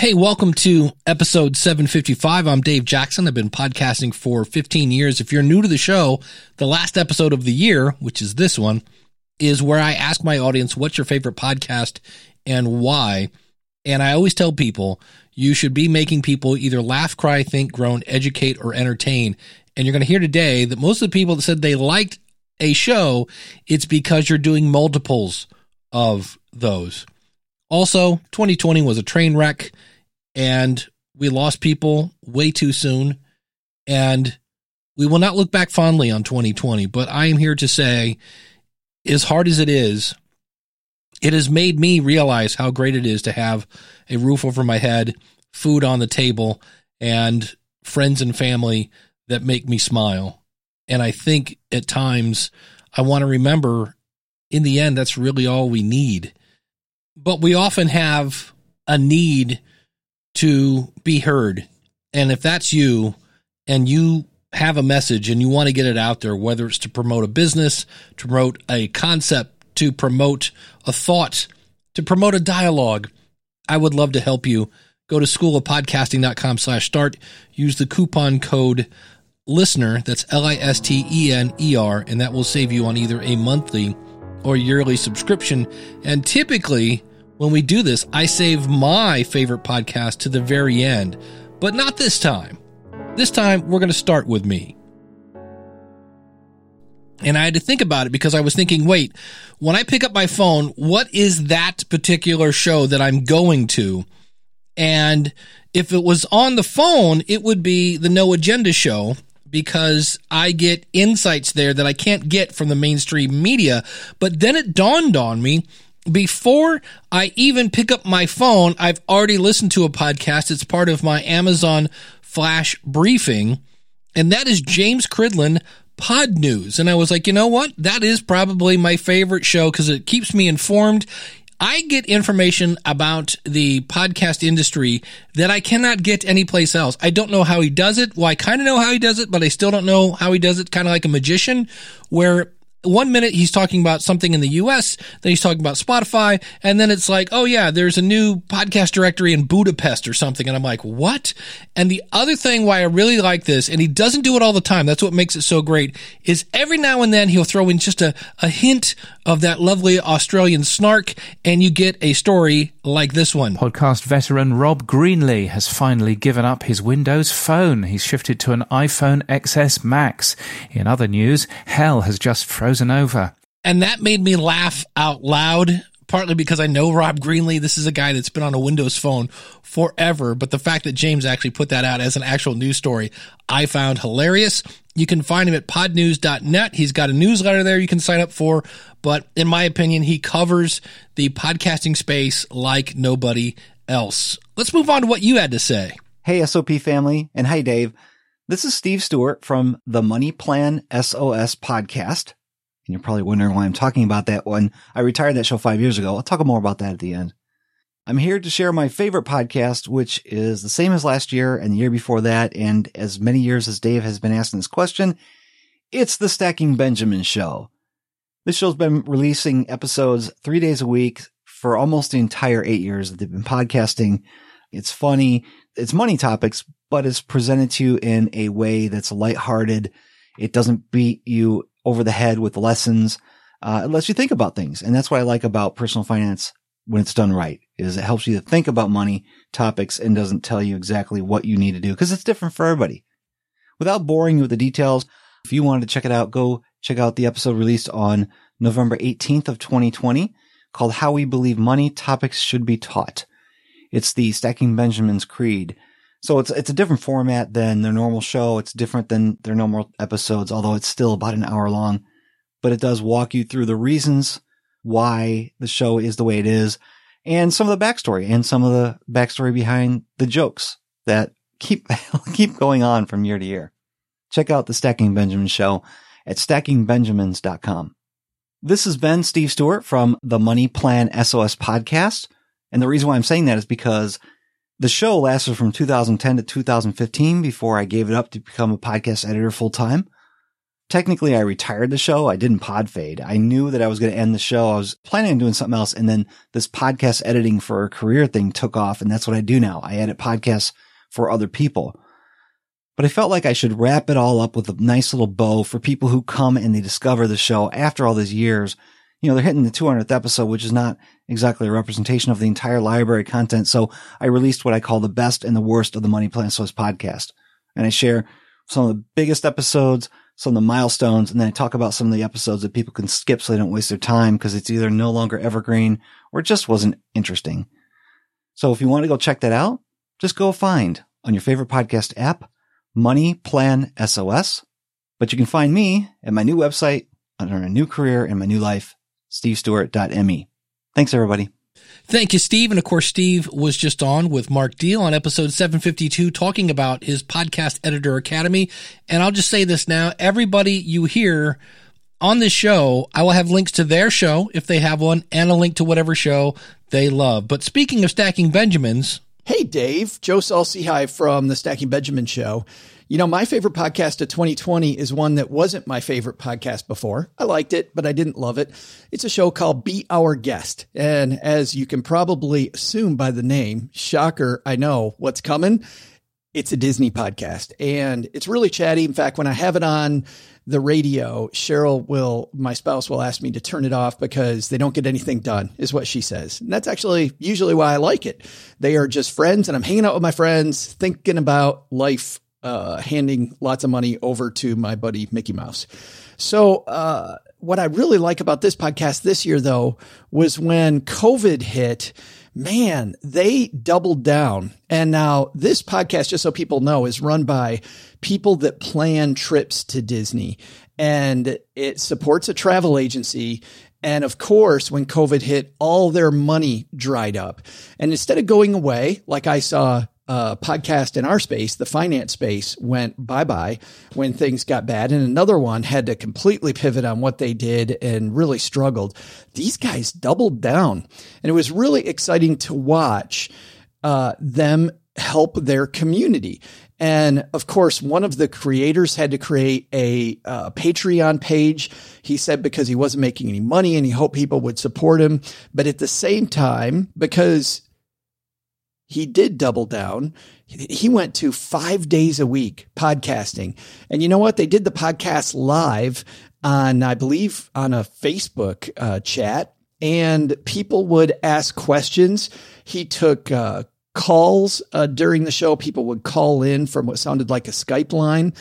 Hey, welcome to episode 755. I'm Dave Jackson. I've been podcasting for 15 years. If you're new to the show, the last episode of the year, which is this one, is where I ask my audience, what's your favorite podcast and why? And I always tell people you should be making people either laugh, cry, think, groan, educate, or entertain. And you're going to hear today that most of the people that said they liked a show, it's because you're doing multiples of those. Also, 2020 was a train wreck and we lost people way too soon. And we will not look back fondly on 2020, but I am here to say, as hard as it is, it has made me realize how great it is to have a roof over my head, food on the table, and friends and family that make me smile. And I think at times I want to remember in the end, that's really all we need. But we often have a need to be heard. And if that's you and you have a message and you want to get it out there, whether it's to promote a business, to promote a concept, to promote a thought, to promote a dialogue, I would love to help you. Go to schoolofpodcasting.com slash start. Use the coupon code listener. That's L I S T E N E R. And that will save you on either a monthly or yearly subscription. And typically, when we do this, I save my favorite podcast to the very end, but not this time. This time, we're going to start with me. And I had to think about it because I was thinking, wait, when I pick up my phone, what is that particular show that I'm going to? And if it was on the phone, it would be the No Agenda show because I get insights there that I can't get from the mainstream media. But then it dawned on me before I even pick up my phone, I've already listened to a podcast. It's part of my Amazon Flash briefing, and that is James Cridland Pod News. And I was like, you know what? That is probably my favorite show because it keeps me informed. I get information about the podcast industry that I cannot get anyplace else. I don't know how he does it. Well, I kind of know how he does it, but I still don't know how he does it. Kind of like a magician where one minute he's talking about something in the US, then he's talking about Spotify, and then it's like, oh yeah, there's a new podcast directory in Budapest or something. And I'm like, what? And the other thing why I really like this, and he doesn't do it all the time, that's what makes it so great, is every now and then he'll throw in just a, a hint of that lovely Australian snark, and you get a story like this one. Podcast veteran Rob Greenlee has finally given up his Windows phone. He's shifted to an iPhone XS Max. In other news, hell has just frozen over. And that made me laugh out loud partly because I know Rob Greenlee. This is a guy that's been on a Windows phone forever. But the fact that James actually put that out as an actual news story, I found hilarious. You can find him at podnews.net. He's got a newsletter there you can sign up for. But in my opinion, he covers the podcasting space like nobody else. Let's move on to what you had to say. Hey, SOP family. And hey, Dave. This is Steve Stewart from the Money Plan SOS podcast. And you're probably wondering why I'm talking about that one. I retired that show five years ago. I'll talk more about that at the end. I'm here to share my favorite podcast, which is the same as last year and the year before that. And as many years as Dave has been asking this question, it's the Stacking Benjamin Show. This show's been releasing episodes three days a week for almost the entire eight years that they've been podcasting. It's funny. It's money topics, but it's presented to you in a way that's lighthearted. It doesn't beat you over the head with lessons. Uh, it lets you think about things. And that's what I like about personal finance when it's done right is it helps you to think about money topics and doesn't tell you exactly what you need to do because it's different for everybody. Without boring you with the details, if you wanted to check it out, go check out the episode released on November 18th of 2020 called How We Believe Money Topics Should Be Taught. It's the Stacking Benjamin's Creed. So it's it's a different format than their normal show. It's different than their normal episodes, although it's still about an hour long. But it does walk you through the reasons why the show is the way it is, and some of the backstory and some of the backstory behind the jokes that keep keep going on from year to year. Check out the Stacking Benjamin show at stackingbenjamins.com. This has been Steve Stewart from the Money Plan SOS podcast. And the reason why I'm saying that is because the show lasted from 2010 to 2015 before I gave it up to become a podcast editor full time. technically I retired the show. I didn't pod fade. I knew that I was going to end the show. I was planning on doing something else. And then this podcast editing for a career thing took off. And that's what I do now. I edit podcasts for other people. But I felt like I should wrap it all up with a nice little bow for people who come and they discover the show after all these years. You know, they're hitting the 200th episode, which is not exactly a representation of the entire library content. So I released what I call the best and the worst of the Money Plan SOS podcast. And I share some of the biggest episodes, some of the milestones, and then I talk about some of the episodes that people can skip so they don't waste their time because it's either no longer evergreen or it just wasn't interesting. So if you want to go check that out, just go find on your favorite podcast app, Money Plan SOS. But you can find me at my new website under a new career in my new life, stevestewart.me. Thanks everybody. Thank you, Steve. And of course, Steve was just on with Mark Deal on episode 752 talking about his podcast editor academy. And I'll just say this now. Everybody you hear on this show, I will have links to their show if they have one and a link to whatever show they love. But speaking of stacking Benjamins. Hey, Dave, Joe Saul-Sehy from the Stacking Benjamin show. You know, my favorite podcast of 2020 is one that wasn't my favorite podcast before. I liked it, but I didn't love it. It's a show called Be Our Guest. And as you can probably assume by the name, shocker, I know what's coming. It's a Disney podcast and it's really chatty. In fact, when I have it on the radio, Cheryl will, my spouse will ask me to turn it off because they don't get anything done, is what she says. And that's actually usually why I like it. They are just friends and I'm hanging out with my friends, thinking about life uh, handing lots of money over to my buddy Mickey Mouse. So, uh, what I really like about this podcast this year, though, was when COVID hit, man, they doubled down. And now this podcast, just so people know, is run by people that plan trips to Disney and it supports a travel agency. And of course, when COVID hit, all their money dried up. And instead of going away, like I saw uh, podcast in our space, the finance space, went bye bye when things got bad. And another one had to completely pivot on what they did and really struggled. These guys doubled down. And it was really exciting to watch uh, them help their community. And of course, one of the creators had to create a uh, Patreon page. He said because he wasn't making any money and he hoped people would support him. But at the same time, because he did double down. He went to five days a week podcasting. And you know what? They did the podcast live on, I believe, on a Facebook uh, chat, and people would ask questions. He took uh, calls uh, during the show. People would call in from what sounded like a Skype line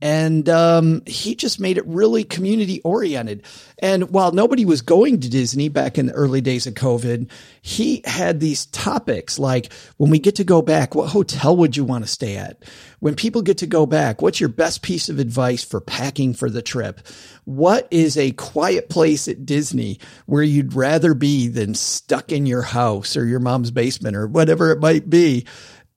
and um, he just made it really community oriented. And while nobody was going to Disney back in the early days of COVID, he had these topics like when we get to go back, what hotel would you want to stay at? When people get to go back, what's your best piece of advice for packing for the trip? What is a quiet place at Disney where you'd rather be than stuck in your house or your mom's basement or whatever it might be?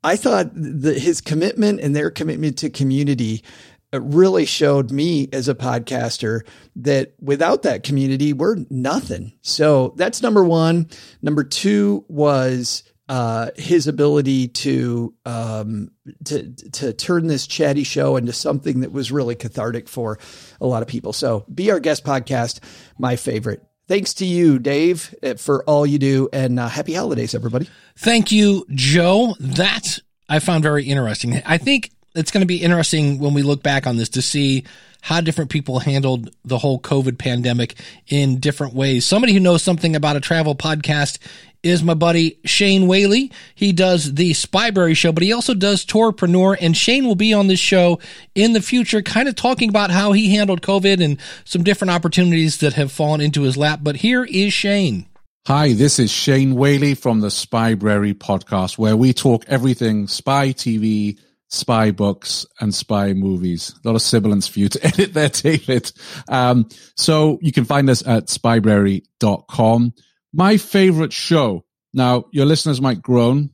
I thought that his commitment and their commitment to community it really showed me as a podcaster that without that community, we're nothing. So that's number one. Number two was uh, his ability to um, to to turn this chatty show into something that was really cathartic for a lot of people. So, be our guest podcast, my favorite. Thanks to you, Dave, eh, for all you do, and uh, happy holidays, everybody. Thank you, Joe. That I found very interesting. I think it's going to be interesting when we look back on this to see how different people handled the whole COVID pandemic in different ways. Somebody who knows something about a travel podcast is my buddy Shane Whaley. He does the Spybrary show, but he also does Tourpreneur. And Shane will be on this show in the future, kind of talking about how he handled COVID and some different opportunities that have fallen into his lap. But here is Shane. Hi, this is Shane Whaley from the Spybrary podcast, where we talk everything spy TV spy books and spy movies. A lot of sibilance for you to edit there, David. Um, so you can find us at spybrary.com. My favorite show. Now, your listeners might groan,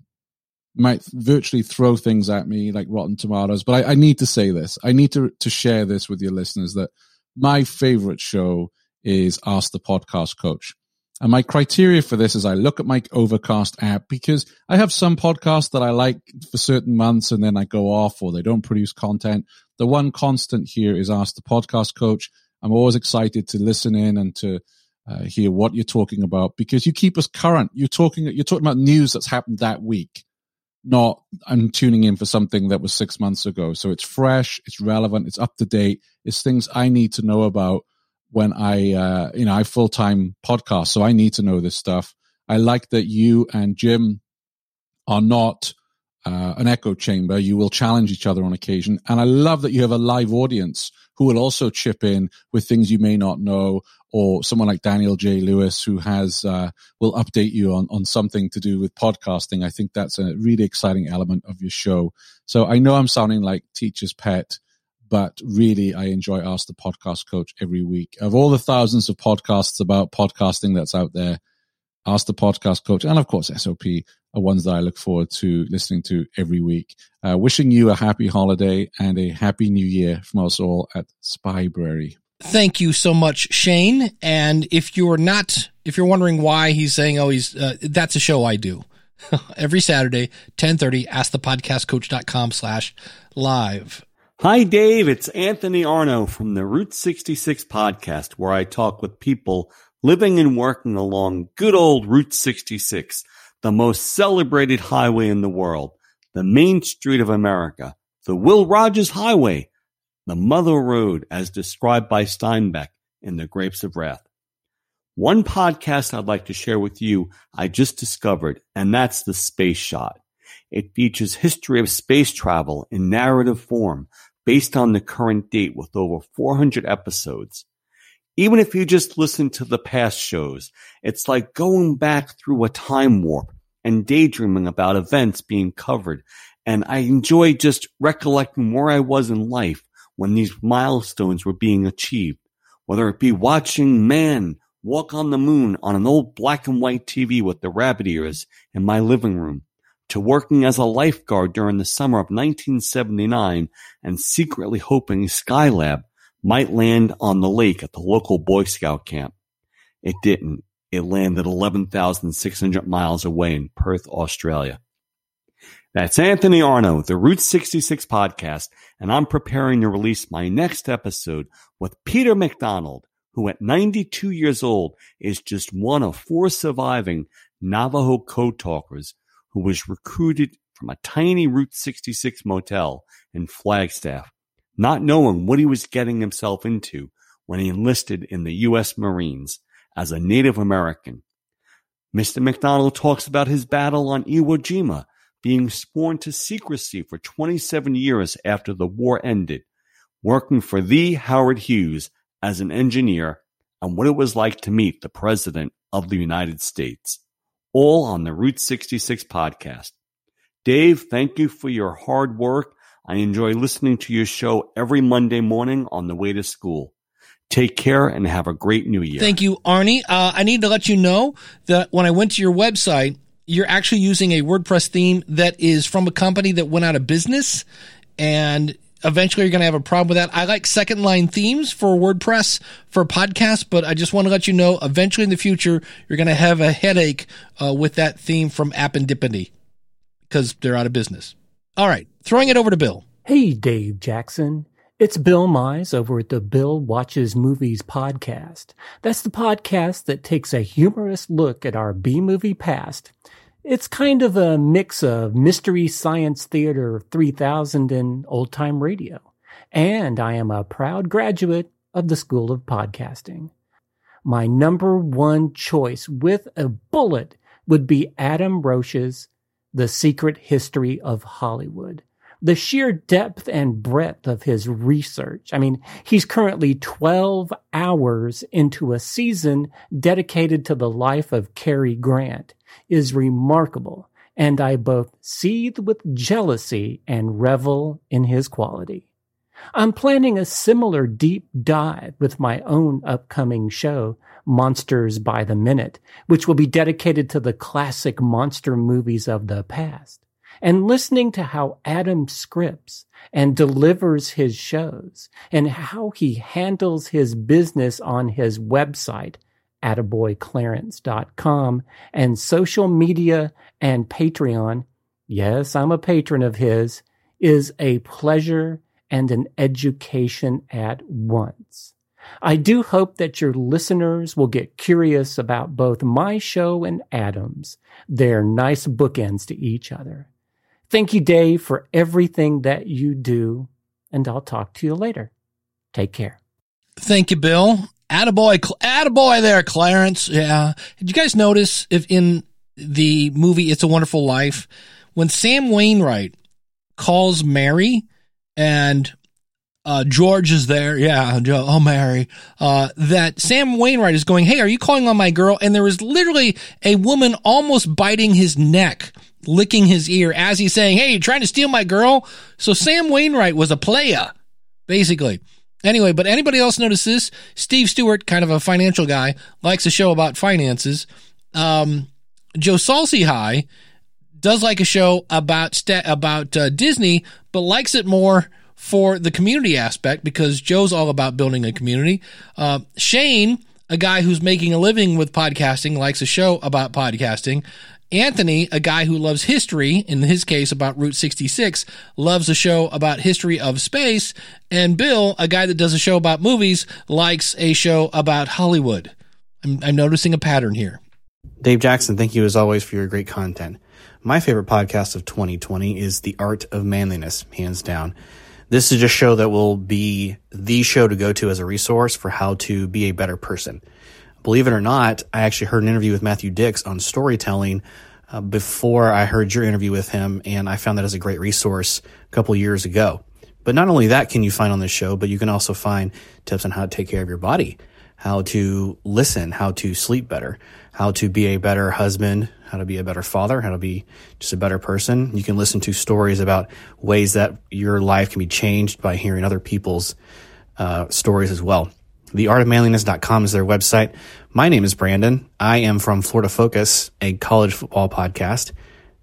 might virtually throw things at me like rotten tomatoes, but I, I need to say this. I need to, to share this with your listeners that my favorite show is Ask the Podcast Coach. And my criteria for this is I look at my Overcast app because I have some podcasts that I like for certain months and then I go off or they don't produce content. The one constant here is Ask the Podcast Coach. I'm always excited to listen in and to uh, hear what you're talking about because you keep us current. You're talking, you're talking about news that's happened that week, not I'm tuning in for something that was six months ago. So it's fresh, it's relevant, it's up to date. It's things I need to know about when I, uh, you know, I full time podcast. So I need to know this stuff. I like that you and Jim are not uh, an echo chamber. You will challenge each other on occasion. And I love that you have a live audience who will also chip in with things you may not know or someone like Daniel J. Lewis who has, uh, will update you on, on something to do with podcasting. I think that's a really exciting element of your show. So I know I'm sounding like teacher's pet, but really I enjoy Ask the Podcast Coach every week. Of all the thousands of podcasts about podcasting that's out there, Ask the Podcast Coach, and of course SOP are ones that I look forward to listening to every week. Uh, wishing you a happy holiday and a happy new year from us all at Spybrary. Thank you so much, Shane. And if you're not, if you're wondering why he's saying, oh, he's, uh, that's a show I do every Saturday, 1030, askthepodcastcoach.com slash live. Hi, Dave. It's Anthony Arno from the Route 66 podcast, where I talk with people living and working along good old Route 66, the most celebrated highway in the world, the main street of America, the Will Rogers Highway, the Mother Road as described by Steinbeck in The Grapes of Wrath. One podcast I'd like to share with you I just discovered, and that's The Space Shot. It features history of space travel in narrative form based on the current date with over 400 episodes. Even if you just listen to the past shows, it's like going back through a time warp and daydreaming about events being covered. And I enjoy just recollecting where I was in life when these milestones were being achieved, whether it be watching man walk on the moon on an old black and white TV with the rabbit ears in my living room, to working as a lifeguard during the summer of 1979 and secretly hoping Skylab might land on the lake at the local Boy Scout camp. It didn't. It landed 11,600 miles away in Perth, Australia. That's Anthony Arno, the Route 66 podcast, and I'm preparing to release my next episode with Peter MacDonald, who at 92 years old is just one of four surviving Navajo code talkers who was recruited from a tiny Route 66 motel in Flagstaff not knowing what he was getting himself into when he enlisted in the U.S. Marines as a Native American. Mr. MacDonald talks about his battle on Iwo Jima, being sworn to secrecy for 27 years after the war ended, working for the Howard Hughes as an engineer, and what it was like to meet the President of the United States. All on the Route 66 podcast. Dave, thank you for your hard work I enjoy listening to your show every Monday morning on the way to school. Take care and have a great new year. Thank you, Arnie. Uh, I need to let you know that when I went to your website, you're actually using a WordPress theme that is from a company that went out of business and eventually you're going to have a problem with that. I like Secondline themes for WordPress for podcasts, but I just want to let you know eventually in the future, you're going to have a headache uh, with that theme from Appendipity because they're out of business. All right, throwing it over to Bill. Hey, Dave Jackson. It's Bill Mize over at the Bill Watches Movies podcast. That's the podcast that takes a humorous look at our B movie past. It's kind of a mix of Mystery Science Theater 3000 and old time radio. And I am a proud graduate of the School of Podcasting. My number one choice with a bullet would be Adam Roche's the Secret History of Hollywood. The sheer depth and breadth of his research. I mean, he's currently 12 hours into a season dedicated to the life of Cary Grant is remarkable. And I both seethe with jealousy and revel in his quality. I'm planning a similar deep dive with my own upcoming show, Monsters by the Minute, which will be dedicated to the classic monster movies of the past. And listening to how Adam scripts and delivers his shows and how he handles his business on his website, attaboyclarence.com and social media and Patreon. Yes, I'm a patron of his is a pleasure and an education at once. I do hope that your listeners will get curious about both my show and Adam's. They're nice bookends to each other. Thank you, Dave, for everything that you do, and I'll talk to you later. Take care. Thank you, Bill. Attaboy, attaboy there, Clarence. Yeah. Did you guys notice if in the movie It's a Wonderful Life, when Sam Wainwright calls Mary and uh, George is there. Yeah. Oh, Mary. Uh, that Sam Wainwright is going, Hey, are you calling on my girl? And there is literally a woman almost biting his neck, licking his ear as he's saying, Hey, you're trying to steal my girl? So Sam Wainwright was a playa, basically. Anyway, but anybody else notice this? Steve Stewart, kind of a financial guy, likes a show about finances. Um, Joe Saul-Sehy does like a show about about uh, Disney, but likes it more for the community aspect because Joe's all about building a community. Uh, Shane, a guy who's making a living with podcasting, likes a show about podcasting. Anthony, a guy who loves history, in his case about Route 66, loves a show about history of space. And Bill, a guy that does a show about movies, likes a show about Hollywood. I'm, I'm noticing a pattern here. Dave Jackson, thank you as always for your great content. My favorite podcast of 2020 is The Art of Manliness, hands down. This is a show that will be the show to go to as a resource for how to be a better person. Believe it or not, I actually heard an interview with Matthew Dicks on storytelling uh, before I heard your interview with him, and I found that as a great resource a couple years ago. But not only that can you find on this show, but you can also find tips on how to take care of your body, how to listen, how to sleep better, how to be a better husband, how to be a better father, how to be just a better person. You can listen to stories about ways that your life can be changed by hearing other people's uh, stories as well. Theartofmanliness.com is their website. My name is Brandon. I am from Florida Focus, a college football podcast.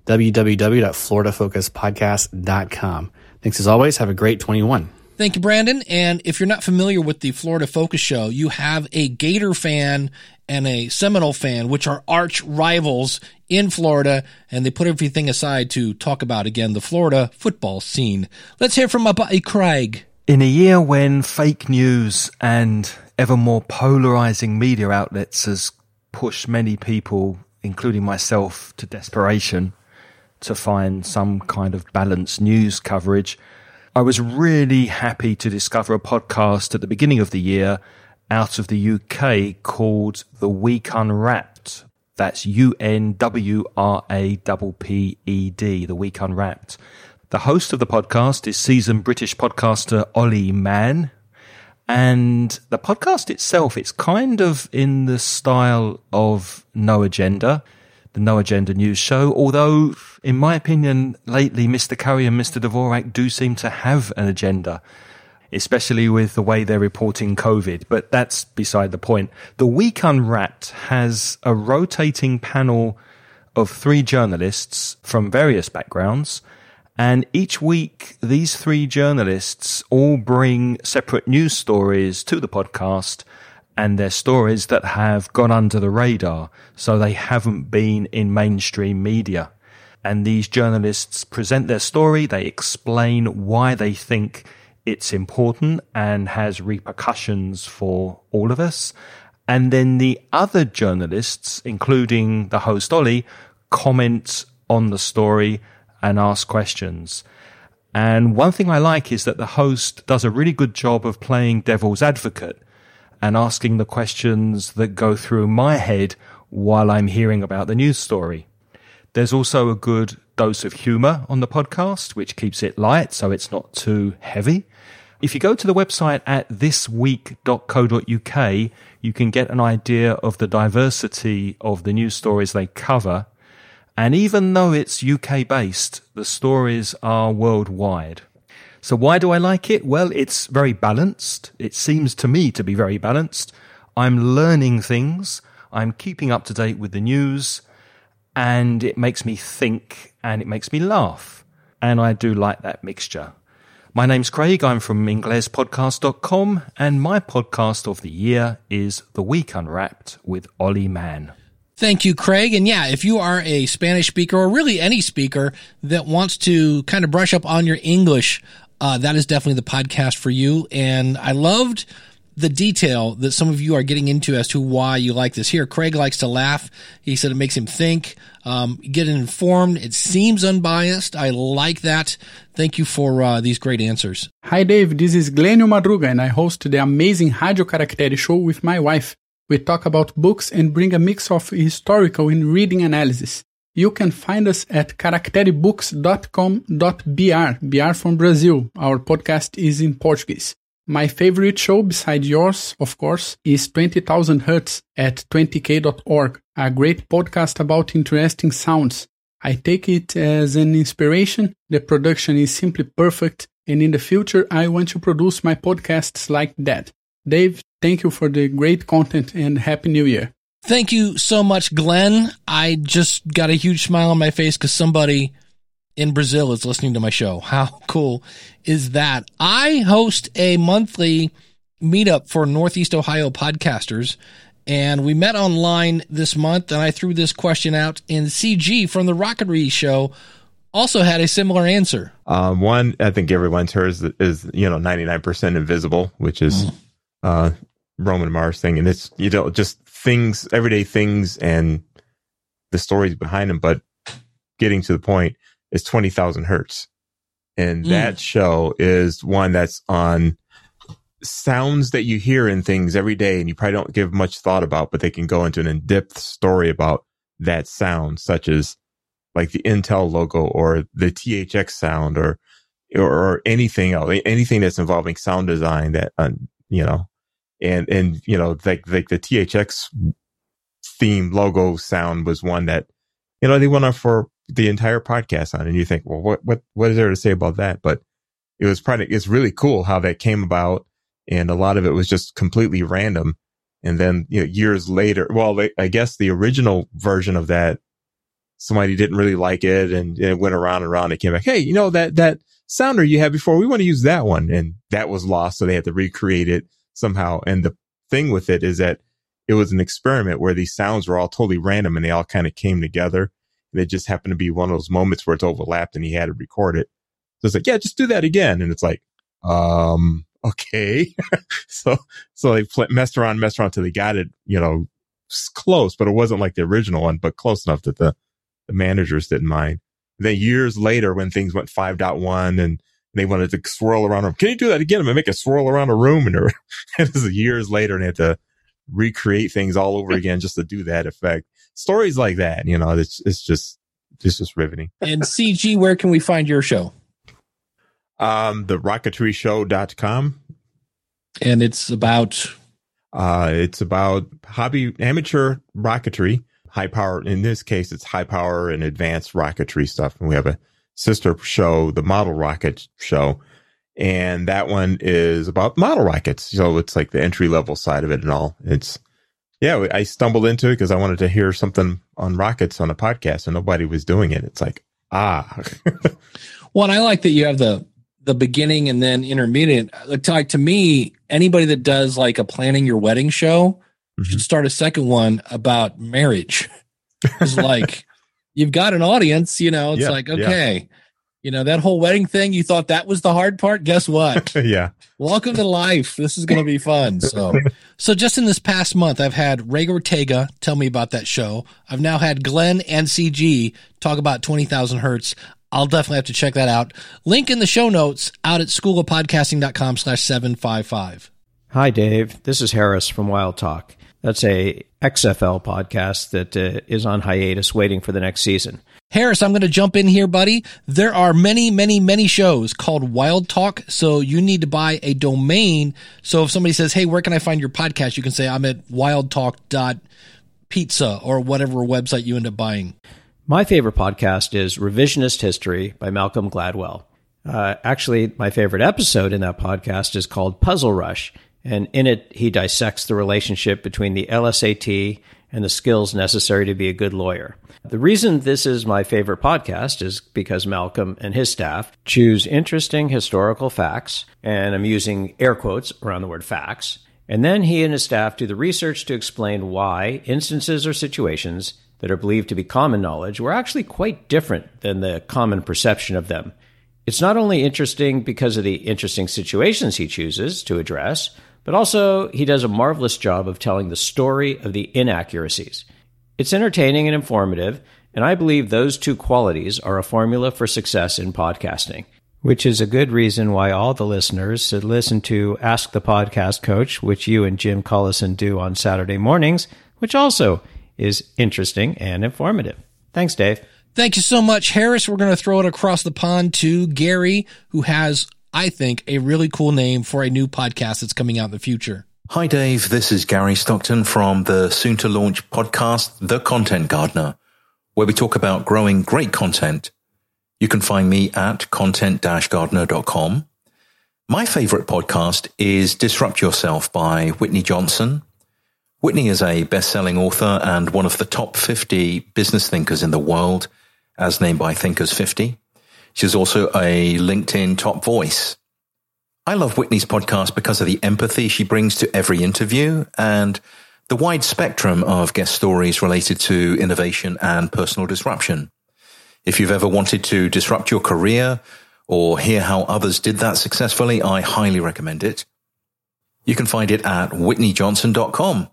www.floridafocus.podcast.com. Thanks as always. Have a great 21. Thank you, Brandon. And if you're not familiar with the Florida Focus Show, you have a Gator fan and a Seminole fan, which are arch rivals in Florida, and they put everything aside to talk about again the Florida football scene. Let's hear from buddy Craig. In a year when fake news and ever more polarizing media outlets has pushed many people, including myself, to desperation to find some kind of balanced news coverage, I was really happy to discover a podcast at the beginning of the year out of the UK called The Week Unwrapped. That's U N W R A P P E D, The Week Unwrapped. The host of the podcast is seasoned British podcaster Ollie Mann. And the podcast itself, it's kind of in the style of No Agenda the No Agenda News Show, although, in my opinion, lately Mr. Curry and Mr. Dvorak do seem to have an agenda, especially with the way they're reporting COVID, but that's beside the point. The Week Unwrapped has a rotating panel of three journalists from various backgrounds, and each week, these three journalists all bring separate news stories to the podcast and they're stories that have gone under the radar, so they haven't been in mainstream media. And these journalists present their story, they explain why they think it's important and has repercussions for all of us. And then the other journalists, including the host Ollie, comment on the story and ask questions. And one thing I like is that the host does a really good job of playing devil's advocate and asking the questions that go through my head while I'm hearing about the news story. There's also a good dose of humor on the podcast, which keeps it light so it's not too heavy. If you go to the website at thisweek.co.uk, you can get an idea of the diversity of the news stories they cover. And even though it's UK based, the stories are worldwide. So why do I like it? Well, it's very balanced. It seems to me to be very balanced. I'm learning things. I'm keeping up to date with the news and it makes me think and it makes me laugh. And I do like that mixture. My name's Craig. I'm from inglespodcast.com and my podcast of the year is The Week Unwrapped with Ollie Mann. Thank you, Craig. And yeah, if you are a Spanish speaker or really any speaker that wants to kind of brush up on your English uh, that is definitely the podcast for you. And I loved the detail that some of you are getting into as to why you like this. Here, Craig likes to laugh. He said it makes him think, um, get informed. It seems unbiased. I like that. Thank you for uh, these great answers. Hi, Dave. This is Glenio Madruga, and I host the amazing Radio Caractere show with my wife. We talk about books and bring a mix of historical and reading analysis. You can find us at caracterebooks.com.br, BR from Brazil. Our podcast is in Portuguese. My favorite show beside yours, of course, is 20,000 Hertz at 20k.org, a great podcast about interesting sounds. I take it as an inspiration. The production is simply perfect, and in the future, I want to produce my podcasts like that. Dave, thank you for the great content and Happy New Year. Thank you so much, Glenn. I just got a huge smile on my face because somebody in Brazil is listening to my show. How cool is that? I host a monthly meetup for Northeast Ohio podcasters, and we met online this month, and I threw this question out, and CG from the Rocketry Show also had a similar answer. Um, one, I think everyone's heard is, is you know, 99% invisible, which is mm. Uh, Roman Mars thing. And it's, you know, just things, everyday things and the stories behind them. But getting to the point is 20,000 hertz. And mm. that show is one that's on sounds that you hear in things every day and you probably don't give much thought about, but they can go into an in-depth story about that sound, such as like the Intel logo or the THX sound or, or, or anything else, anything that's involving sound design that, uh, you know, and and you know like like the THX theme logo sound was one that you know they went on for the entire podcast on, and you think, well, what what what is there to say about that? But it was probably it's really cool how that came about, and a lot of it was just completely random. And then you know, years later, well, I guess the original version of that, somebody didn't really like it, and it went around and around. It came back, hey, you know that that sounder you had before, we want to use that one, and that was lost, so they had to recreate it somehow. And the thing with it is that it was an experiment where these sounds were all totally random and they all kind of came together. And it just happened to be one of those moments where it's overlapped and he had to record it. So it's like, yeah, just do that again. And it's like, um, okay. so, so they pl- messed around, messed around until they got it, you know, close, but it wasn't like the original one, but close enough that the, the managers didn't mind. then years later, when things went 5.1 and they wanted to swirl around. Them. Can you do that again? I'm gonna make a swirl around a room, and, it was years later, and they had to recreate things all over again just to do that effect. Stories like that, you know, it's it's just it's just riveting. And CG, where can we find your show? Um, the rocketryshow.com. And it's about uh it's about hobby amateur rocketry, high power in this case it's high power and advanced rocketry stuff. And we have a sister show, the Model Rocket show. And that one is about model rockets. So it's like the entry level side of it and all. It's, yeah, I stumbled into it because I wanted to hear something on rockets on a podcast and nobody was doing it. It's like, ah. well, I like that you have the, the beginning and then intermediate. Like to me, anybody that does like a planning your wedding show mm-hmm. should start a second one about marriage. It's like, you've got an audience, you know, it's yeah, like, okay, yeah. you know, that whole wedding thing, you thought that was the hard part. Guess what? yeah. Welcome to life. This is going to be fun. So, so just in this past month, I've had Ray Ortega tell me about that show. I've now had Glenn and CG talk about 20,000 hertz. I'll definitely have to check that out. Link in the show notes out at schoolofpodcasting.com slash 755. Hi, Dave. This is Harris from Wild Talk. That's a XFL podcast that uh, is on hiatus waiting for the next season. Harris, I'm going to jump in here, buddy. There are many, many, many shows called Wild Talk. So you need to buy a domain. So if somebody says, Hey, where can I find your podcast? You can say, I'm at wildtalk.pizza or whatever website you end up buying. My favorite podcast is Revisionist History by Malcolm Gladwell. Uh, actually, my favorite episode in that podcast is called Puzzle Rush. And in it, he dissects the relationship between the LSAT and the skills necessary to be a good lawyer. The reason this is my favorite podcast is because Malcolm and his staff choose interesting historical facts, and I'm using air quotes around the word facts. And then he and his staff do the research to explain why instances or situations that are believed to be common knowledge were actually quite different than the common perception of them. It's not only interesting because of the interesting situations he chooses to address, but also he does a marvelous job of telling the story of the inaccuracies. It's entertaining and informative, and I believe those two qualities are a formula for success in podcasting, which is a good reason why all the listeners should listen to Ask the Podcast Coach, which you and Jim Collison do on Saturday mornings, which also is interesting and informative. Thanks, Dave. Thank you so much, Harris. We're going to throw it across the pond to Gary, who has, I think, a really cool name for a new podcast that's coming out in the future. Hi, Dave. This is Gary Stockton from the soon to launch podcast, The Content Gardener, where we talk about growing great content. You can find me at content-gardener.com. My favorite podcast is Disrupt Yourself by Whitney Johnson. Whitney is a best-selling author and one of the top 50 business thinkers in the world, as named by Thinkers 50. She's also a LinkedIn top voice. I love Whitney's podcast because of the empathy she brings to every interview and the wide spectrum of guest stories related to innovation and personal disruption. If you've ever wanted to disrupt your career or hear how others did that successfully, I highly recommend it. You can find it at whitneyjohnson.com.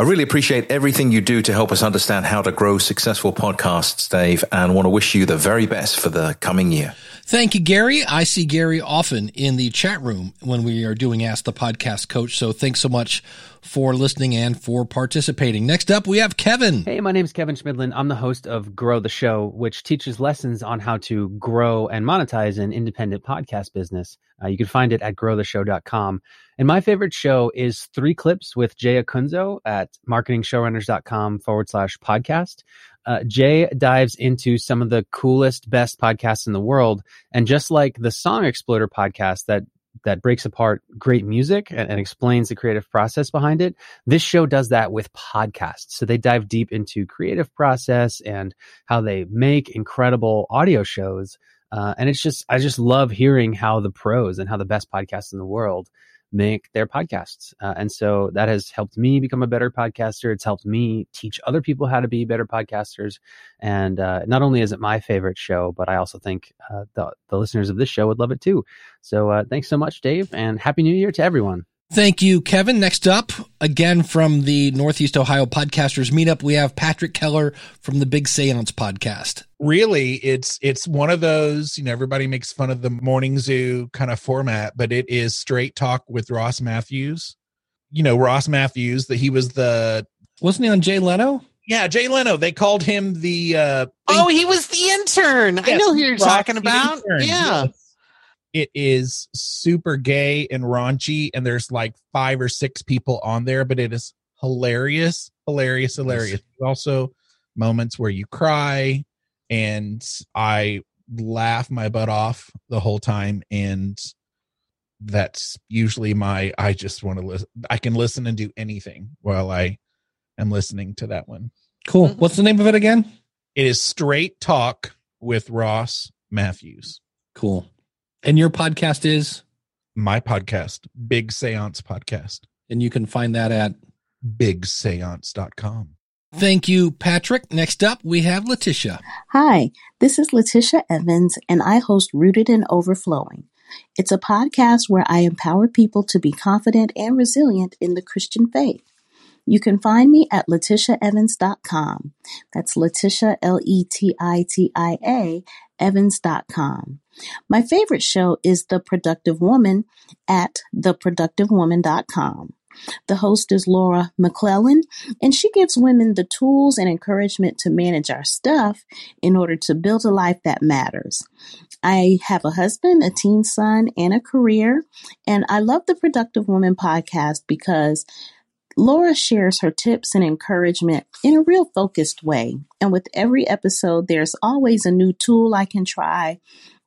I really appreciate everything you do to help us understand how to grow successful podcasts, Dave, and want to wish you the very best for the coming year. Thank you, Gary. I see Gary often in the chat room when we are doing Ask the Podcast Coach. So thanks so much for listening and for participating. Next up, we have Kevin. Hey, my name is Kevin Schmidlin. I'm the host of Grow the Show, which teaches lessons on how to grow and monetize an independent podcast business. Uh, you can find it at growtheshow.com. And my favorite show is three clips with Jay Acunzo at marketingshowrunners.com forward slash podcast. Uh, Jay dives into some of the coolest, best podcasts in the world. And just like the Song Exploder podcast that that breaks apart great music and, and, explains the creative process behind it. This show does that with podcasts. So they dive deep into creative process and how they make incredible audio shows. Uh, and it's just, I just love hearing how the pros and how the best podcasts in the world make their podcasts. Uh, and so that has helped me become a better podcaster. It's helped me teach other people how to be better podcasters. And uh, not only is it my favorite show, but I also think uh, the, the listeners of this show would love it too. So uh, thanks so much, Dave, and Happy New Year to everyone. Thank you, Kevin. Next up, again from the Northeast Ohio Podcasters Meetup, we have Patrick Keller from the Big Seance Podcast. Really, it's it's one of those, you know, everybody makes fun of the morning zoo kind of format, but it is straight talk with Ross Mathews. You know, Ross Mathews, that he was the wasn't he on Jay Leno? Yeah, Jay Leno. They called him the uh Oh, he was the intern. Yes, I know who you're Ross talking about. Intern. Yeah. Yes it is super gay and raunchy and there's like five or six people on there but it is hilarious hilarious hilarious. Yes. also moments where you cry and i laugh my butt off the whole time and that's usually my i just want to listen i can listen and do anything while i am listening to that one. Cool. Mm-hmm. what's the name of it again? It is straight talk with ross mathews. Cool and your podcast is? My podcast, Big Seance Podcast. And you can find that at bigseance.com. Thank you, Patrick. Next up, we have Letitia. Hi, this is Letitia Evans, and I host Rooted and Overflowing. It's a podcast where I empower people to be confident and resilient in the Christian faith. You can find me at letitiaevans.com. That's Letitia, L E T I T I A, evans.com. My favorite show is The Productive Woman at theproductivewoman.com. The host is Laura McClellan, and she gives women the tools and encouragement to manage our stuff in order to build a life that matters. I have a husband, a teen son, and a career, and I love the Productive Woman podcast because Laura shares her tips and encouragement in a real focused way. And with every episode, there's always a new tool I can try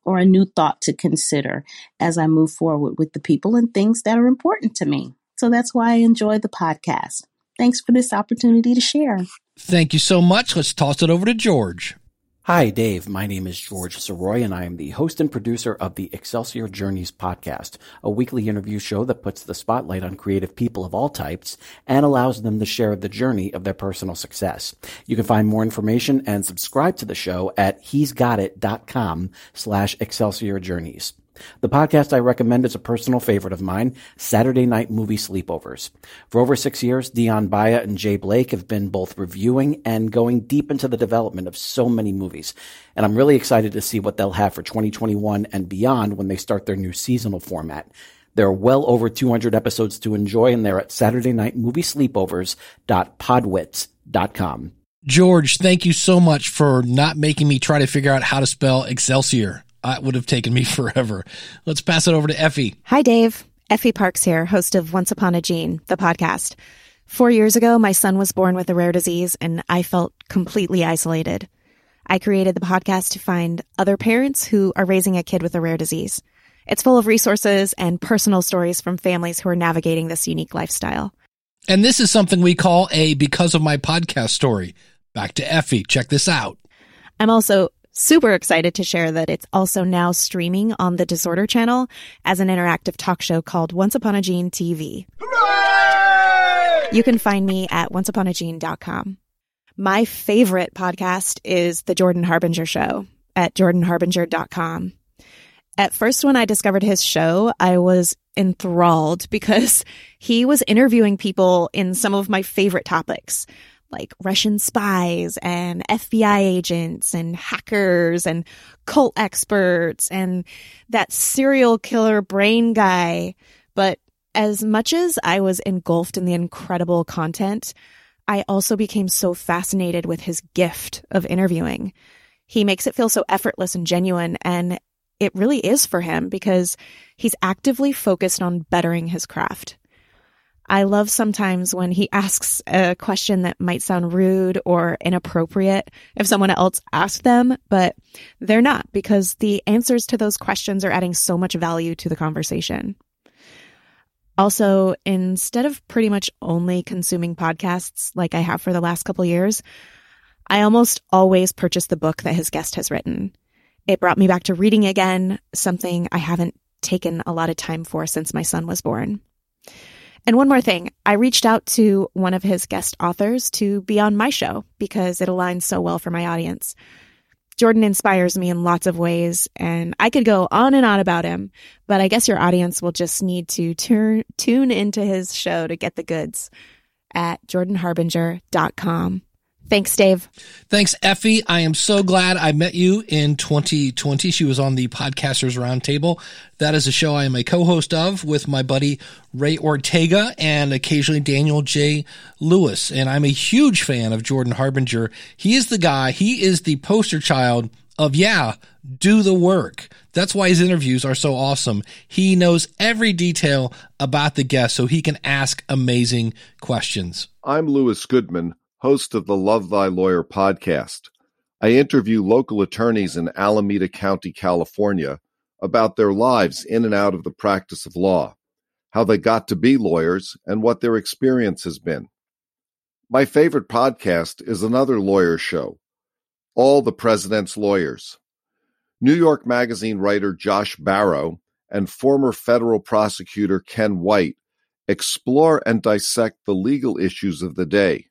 or a new thought to consider as I move forward with the people and things that are important to me. So that's why I enjoy the podcast. Thanks for this opportunity to share. Thank you so much. Let's toss it over to George. Hi, Dave. My name is George Soroy, and I am the host and producer of the Excelsior Journeys podcast, a weekly interview show that puts the spotlight on creative people of all types and allows them to share the journey of their personal success. You can find more information and subscribe to the show at he'sgotit.com slash Excelsior Journeys. The podcast I recommend is a personal favorite of mine, Saturday Night Movie Sleepovers. For over six years, Dion Baya and Jay Blake have been both reviewing and going deep into the development of so many movies. And I'm really excited to see what they'll have for 2021 and beyond when they start their new seasonal format. There are well over 200 episodes to enjoy, and they're at Saturday Night Movie Sleepovers.podwits.com. George, thank you so much for not making me try to figure out how to spell Excelsior. That would have taken me forever. Let's pass it over to Effie. Hi, Dave. Effie Parks here, host of Once Upon a Gene, the podcast. Four years ago, my son was born with a rare disease, and I felt completely isolated. I created the podcast to find other parents who are raising a kid with a rare disease. It's full of resources and personal stories from families who are navigating this unique lifestyle. And this is something we call a because of my podcast story. Back to Effie. Check this out. I'm also super excited to share that it's also now streaming on the Disorder Channel as an interactive talk show called Once Upon a Gene TV. You can find me at onceuponagene.com. My favorite podcast is The Jordan Harbinger Show at jordanharbinger.com. At first, when I discovered his show, I was enthralled because he was interviewing people in some of my favorite topics like Russian spies and FBI agents and hackers and cult experts and that serial killer brain guy. But as much as I was engulfed in the incredible content, I also became so fascinated with his gift of interviewing. He makes it feel so effortless and genuine, and it really is for him because he's actively focused on bettering his craft. I love sometimes when he asks a question that might sound rude or inappropriate if someone else asked them, but they're not because the answers to those questions are adding so much value to the conversation. Also, instead of pretty much only consuming podcasts like I have for the last couple years, I almost always purchase the book that his guest has written. It brought me back to reading again, something I haven't taken a lot of time for since my son was born. And one more thing, I reached out to one of his guest authors to be on my show because it aligns so well for my audience. Jordan inspires me in lots of ways, and I could go on and on about him, but I guess your audience will just need to turn, tune into his show to get the goods at jordanharbinger.com. Thanks, Dave. Thanks, Effie. I am so glad I met you in 2020. She was on the Podcasters Roundtable. That is a show I am a co-host of with my buddy Ray Ortega and occasionally Daniel J. Lewis. And I'm a huge fan of Jordan Harbinger. He is the guy, he is the poster child of, yeah, do the work. That's why his interviews are so awesome. He knows every detail about the guest so he can ask amazing questions. I'm Louis Goodman host of the Love Thy Lawyer podcast. I interview local attorneys in Alameda County, California, about their lives in and out of the practice of law, how they got to be lawyers, and what their experience has been. My favorite podcast is another lawyer show, All the President's Lawyers. New York Magazine writer Josh Barro and former federal prosecutor Ken White explore and dissect the legal issues of the day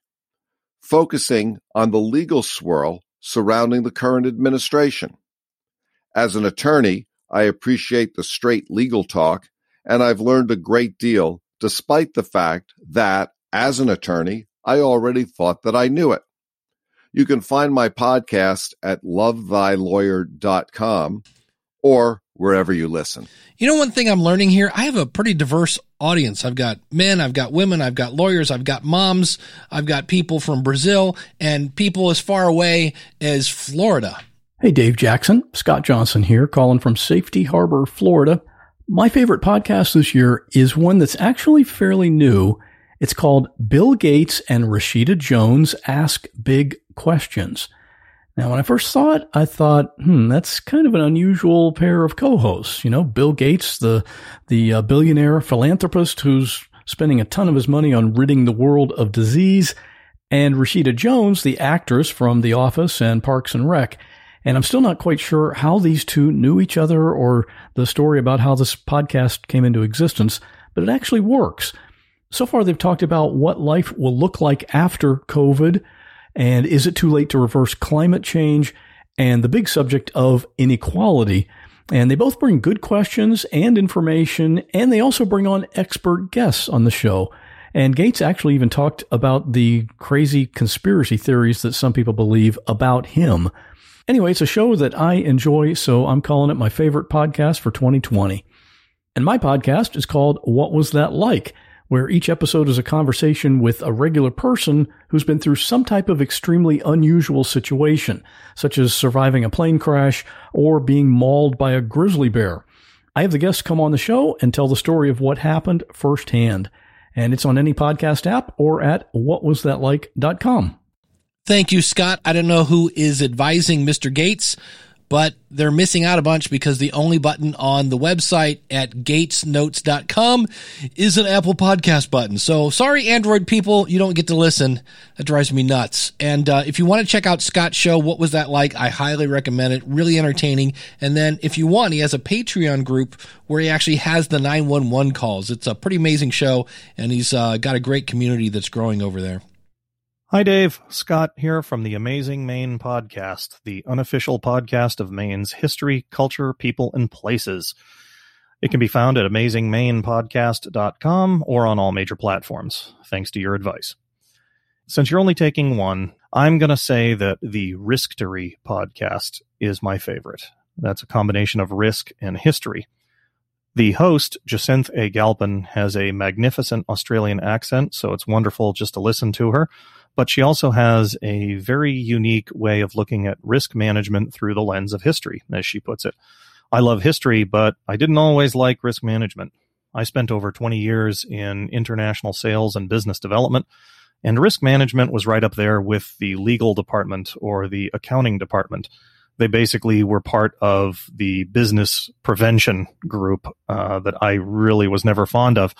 focusing on the legal swirl surrounding the current administration. As an attorney, I appreciate the straight legal talk, and I've learned a great deal despite the fact that, as an attorney, I already thought that I knew it. You can find my podcast at lovethylawyer.com or wherever you listen. You know, one thing I'm learning here, I have a pretty diverse audience. I've got men, I've got women, I've got lawyers, I've got moms, I've got people from Brazil, and people as far away as Florida. Hey, Dave Jackson, Scott Johnson here, calling from Safety Harbor, Florida. My favorite podcast this year is one that's actually fairly new. It's called Bill Gates and Rashida Jones Ask Big Questions. Now, when I first saw it, I thought, hmm, that's kind of an unusual pair of co-hosts. You know, Bill Gates, the the uh, billionaire philanthropist who's spending a ton of his money on ridding the world of disease, and Rashida Jones, the actress from The Office and Parks and Rec. And I'm still not quite sure how these two knew each other or the story about how this podcast came into existence, but it actually works. So far, they've talked about what life will look like after COVID and is it too late to reverse climate change and the big subject of inequality. And they both bring good questions and information, and they also bring on expert guests on the show. And Gates actually even talked about the crazy conspiracy theories that some people believe about him. Anyway, it's a show that I enjoy, so I'm calling it my favorite podcast for 2020. And my podcast is called What Was That Like? Where each episode is a conversation with a regular person who's been through some type of extremely unusual situation, such as surviving a plane crash or being mauled by a grizzly bear. I have the guests come on the show and tell the story of what happened firsthand. And it's on any podcast app or at whatwasthatlike.com. Thank you, Scott. I don't know who is advising Mr. Gates, but they're missing out a bunch because the only button on the website at gatesnotes.com is an Apple Podcast button. So sorry, Android people, you don't get to listen. That drives me nuts. And uh, if you want to check out Scott's show, what was that like? I highly recommend it. Really entertaining. And then if you want, he has a Patreon group where he actually has the 911 calls. It's a pretty amazing show, and he's uh, got a great community that's growing over there. Hi, Dave. Scott here from the Amazing Maine podcast, the unofficial podcast of Maine's history, culture, people, and places. It can be found at amazingmainepodcast.com or on all major platforms, thanks to your advice. Since you're only taking one, I'm going to say that the Risktory podcast is my favorite. That's a combination of risk and history. The host, Jacinth A. Galpin, has a magnificent Australian accent, so it's wonderful just to listen to her but she also has a very unique way of looking at risk management through the lens of history, as she puts it. I love history, but I didn't always like risk management. I spent over 20 years in international sales and business development, and risk management was right up there with the legal department or the accounting department. They basically were part of the business prevention group uh, that I really was never fond of.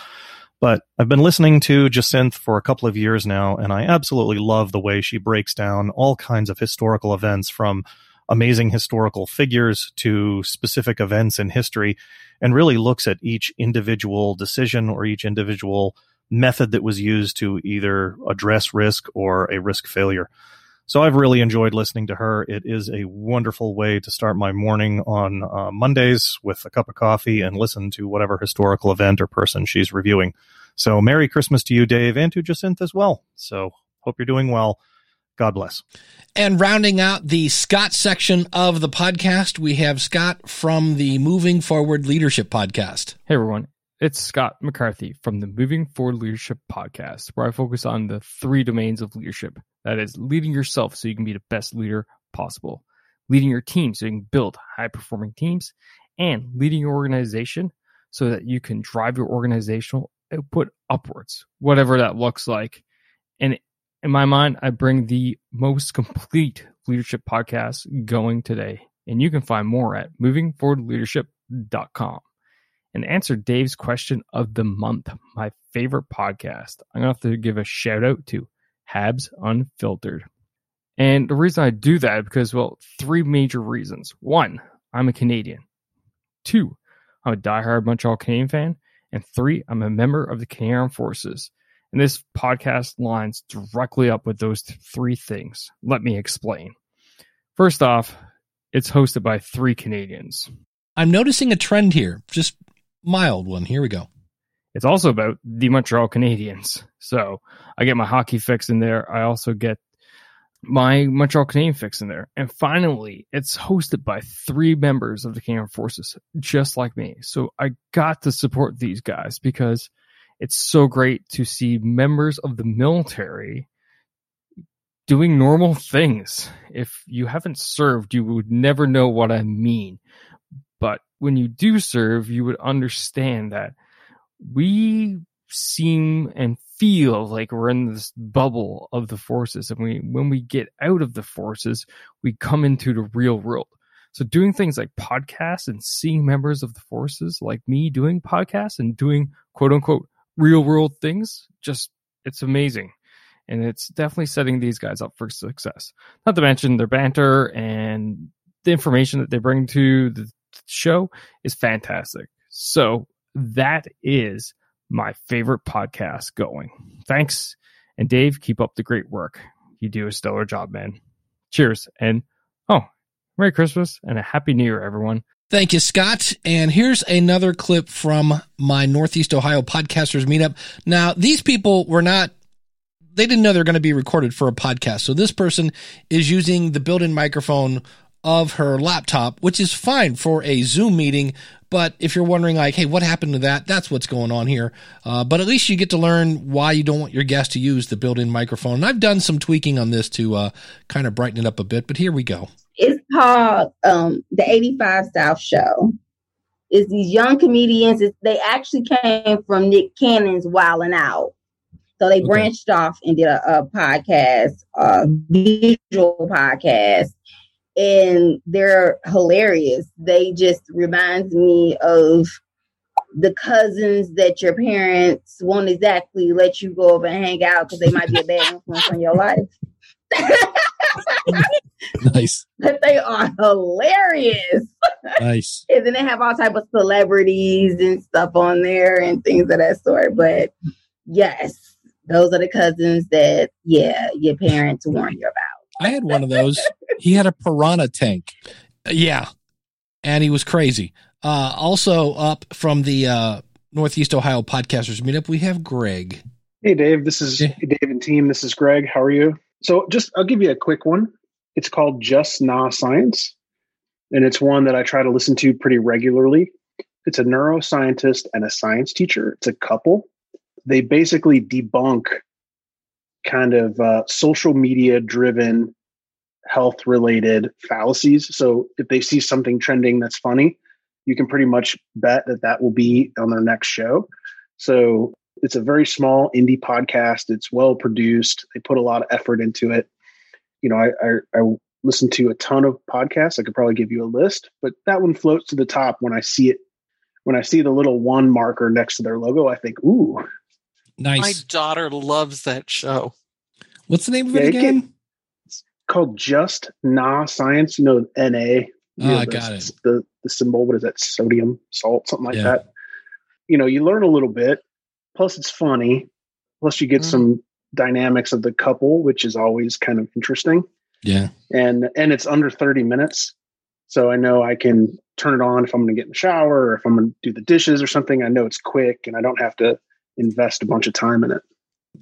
But I've been listening to Jacinth for a couple of years now, and I absolutely love the way she breaks down all kinds of historical events from amazing historical figures to specific events in history and really looks at each individual decision or each individual method that was used to either address risk or a risk failure. So I've really enjoyed listening to her. It is a wonderful way to start my morning on uh, Mondays with a cup of coffee and listen to whatever historical event or person she's reviewing. So Merry Christmas to you, Dave, and to Jacinth as well. So hope you're doing well. God bless. And rounding out the Scott section of the podcast, we have Scott from the Moving Forward Leadership Podcast. Hey, everyone. It's Scott McCarthy from the Moving Forward Leadership Podcast, where I focus on the three domains of leadership that is, leading yourself so you can be the best leader possible, leading your team so you can build high performing teams, and leading your organization so that you can drive your organizational output upwards, whatever that looks like. And in my mind, I bring the most complete leadership podcast going today. And you can find more at movingforwardleadership.com. And answer Dave's question of the month, my favorite podcast, I'm going to have to give a shout out to Habs Unfiltered. And the reason I do that because, well, three major reasons. One, I'm a Canadian. Two, I'm a diehard Montreal Canadiens fan. And three, I'm a member of the Canadian Armed Forces. And this podcast lines directly up with those three things. Let me explain. First off, it's hosted by three Canadians. I'm noticing a trend here, just mild one. Here we go. It's also about the Montreal Canadiens. So I get my hockey fix in there. I also get my Montreal Canadiens fix in there. And finally, it's hosted by three members of the Canadian Forces, just like me. So I got to support these guys because it's so great to see members of the military doing normal things. If you haven't served, you would never know what I mean. But when you do serve, you would understand that we seem and feel like we're in this bubble of the forces. And we when we get out of the forces we come into the real world. So doing things like podcasts and seeing members of the forces like me doing podcasts and doing quote unquote real world things just it's amazing. And it's definitely setting these guys up for success. Not to mention their banter and the information that they bring to the show is fantastic. So that is my favorite podcast going. Thanks. And Dave, keep up the great work. You do a stellar job, man. Cheers. And oh, Merry Christmas and a Happy New Year, everyone. Thank you, Scott. And here's another clip from my Northeast Ohio podcasters meetup. Now, these people were not, they didn't know they're going to be recorded for a podcast. So this person is using the built in microphone of her laptop, which is fine for a Zoom meeting. But if you're wondering, like, hey, what happened to that? That's what's going on here. Uh, but at least you get to learn why you don't want your guest to use the built in microphone. And I've done some tweaking on this to uh, kind of brighten it up a bit. But here we go. It's called um, the 85 South Show. It's these young comedians. It's, they actually came from Nick Cannon's Wildin' Out. So they okay. branched off and did a, a podcast, a visual podcast and they're hilarious. They just reminds me of the cousins that your parents won't exactly let you go over and hang out because they might be a bad influence on your life. nice. But they are hilarious. Nice. and then they have all type of celebrities and stuff on there and things of that sort. But yes, those are the cousins that yeah, your parents warn you about. I had one of those. He had a piranha tank. Yeah. And he was crazy. Uh, also up from the uh, Northeast Ohio Podcasters Meetup, we have Greg. Hey, Dave. This is hey. Dave and team. This is Greg. How are you? So, just I'll give you a quick one. It's called Just Nah Science, and it's one that I try to listen to pretty regularly. It's a neuroscientist and a science teacher. It's a couple. They basically debunk kind of uh, social media driven health related fallacies. So if they see something trending that's funny, you can pretty much bet that that will be on their next show. So it's a very small indie podcast. It's well produced. They put a lot of effort into it. You know, I, I, I listen to a ton of podcasts. I could probably give you a list, but that one floats to the top when I see it. When I see the little one marker next to their logo, I think, ooh, Nice. My daughter loves that show. What's the name of it again? It's called Just Nah Science. You know, Na. You oh, know, I the, got it. The the symbol. What is that? Sodium, salt, something like Yeah. that. You know, you learn a little bit. Plus, it's funny. Plus, you get Mm-hmm. some dynamics of the couple, which is always kind of interesting. Yeah. And and it's under thirty minutes, so I know I can turn it on if I'm going to get in the shower or if I'm going to do the dishes or something. I know it's quick and I don't have to invest a bunch of time in it.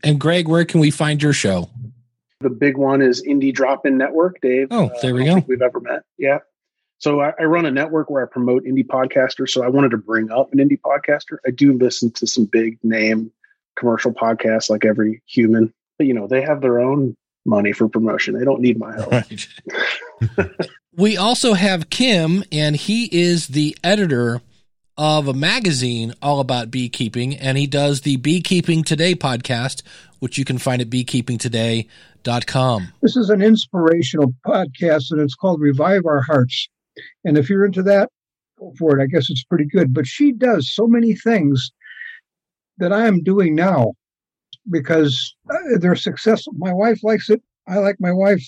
And Greg, where can we find your show? The big one is Indie Drop In Network, Dave. Oh, Uh, there we I don't go. think we've ever met. Yeah. So I, I run a network where I promote indie podcasters. So I wanted to bring up an indie podcaster. I do listen to some big name commercial podcasts like every human, but you know, they have their own money for promotion. They don't need my help. Right. We also have Kim, and he is the editor of a magazine all about beekeeping, and he does the Beekeeping Today podcast, which you can find at beekeepingtoday.com. This is an inspirational podcast, and it's called Revive Our Hearts. And if you're into that, go for it. I guess it's pretty good. But she does so many things that I am doing now because uh, they're successful. My wife likes it. I like my wife.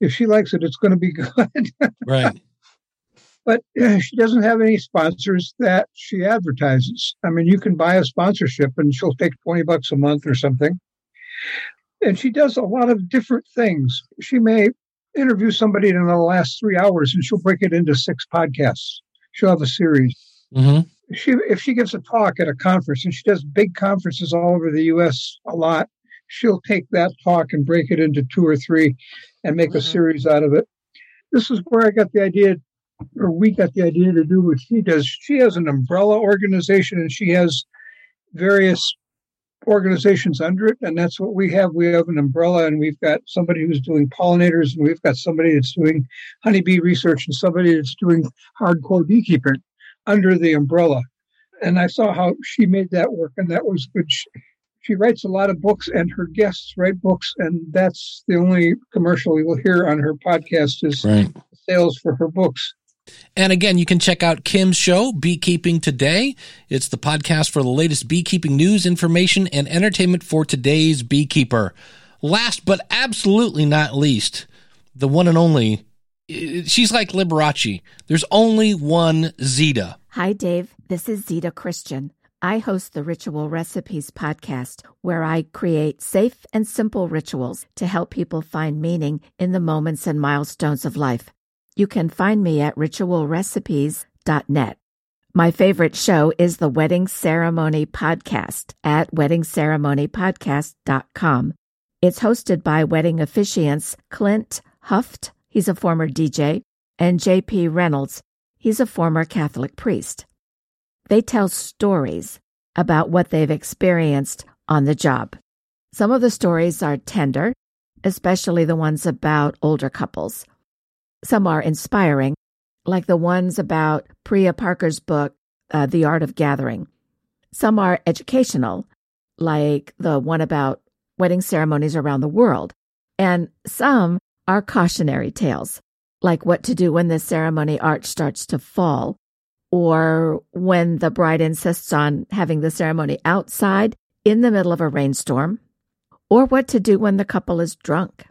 If she likes it, it's going to be good. Right. But she doesn't have any sponsors that she advertises. I mean, you can buy a sponsorship and she'll take 20 bucks a month or something. And she does a lot of different things. She may interview somebody in the last three hours and she'll break it into six podcasts. She'll have a series. Mm-hmm. She, if she gives a talk at a conference, and she does big conferences all over the U.S. a lot, she'll take that talk and break it into two or three and make a series out of it. This is where I got the idea, we got the idea to do what she does. She has an umbrella organization and she has various organizations under it, and that's what we have. We have an umbrella, and we've got somebody who's doing pollinators, and we've got somebody that's doing honeybee research, and somebody that's doing hardcore beekeeping under the umbrella. And I saw how she made that work, and that was good. She, she writes a lot of books, and her guests write books, and that's the only commercial you will hear on her podcast is Right. sales for her books. And again, you can check out Kim's show, Beekeeping Today. It's the podcast for the latest beekeeping news, information, and entertainment for today's beekeeper. Last but absolutely not least, the one and only she's like Liberace. There's only one Zita. Hi, Dave. This is Zita Christian. I host the Ritual Recipes podcast, where I create safe and simple rituals to help people find meaning in the moments and milestones of life. You can find me at ritualrecipes.net. My favorite show is the Wedding Ceremony Podcast at weddingceremonypodcast.com. It's hosted by wedding officiants Clint Huft, he's a former DJ, and JP Reynolds, he's a former Catholic priest. They tell stories about what they've experienced on the job. Some of the stories are tender, especially the ones about older couples. Some are inspiring, like the ones about Priya Parker's book, uh, The Art of Gathering. Some are educational, like the one about wedding ceremonies around the world. And some are cautionary tales, like what to do when the ceremony arch starts to fall, or when the bride insists on having the ceremony outside in the middle of a rainstorm, or what to do when the couple is drunk.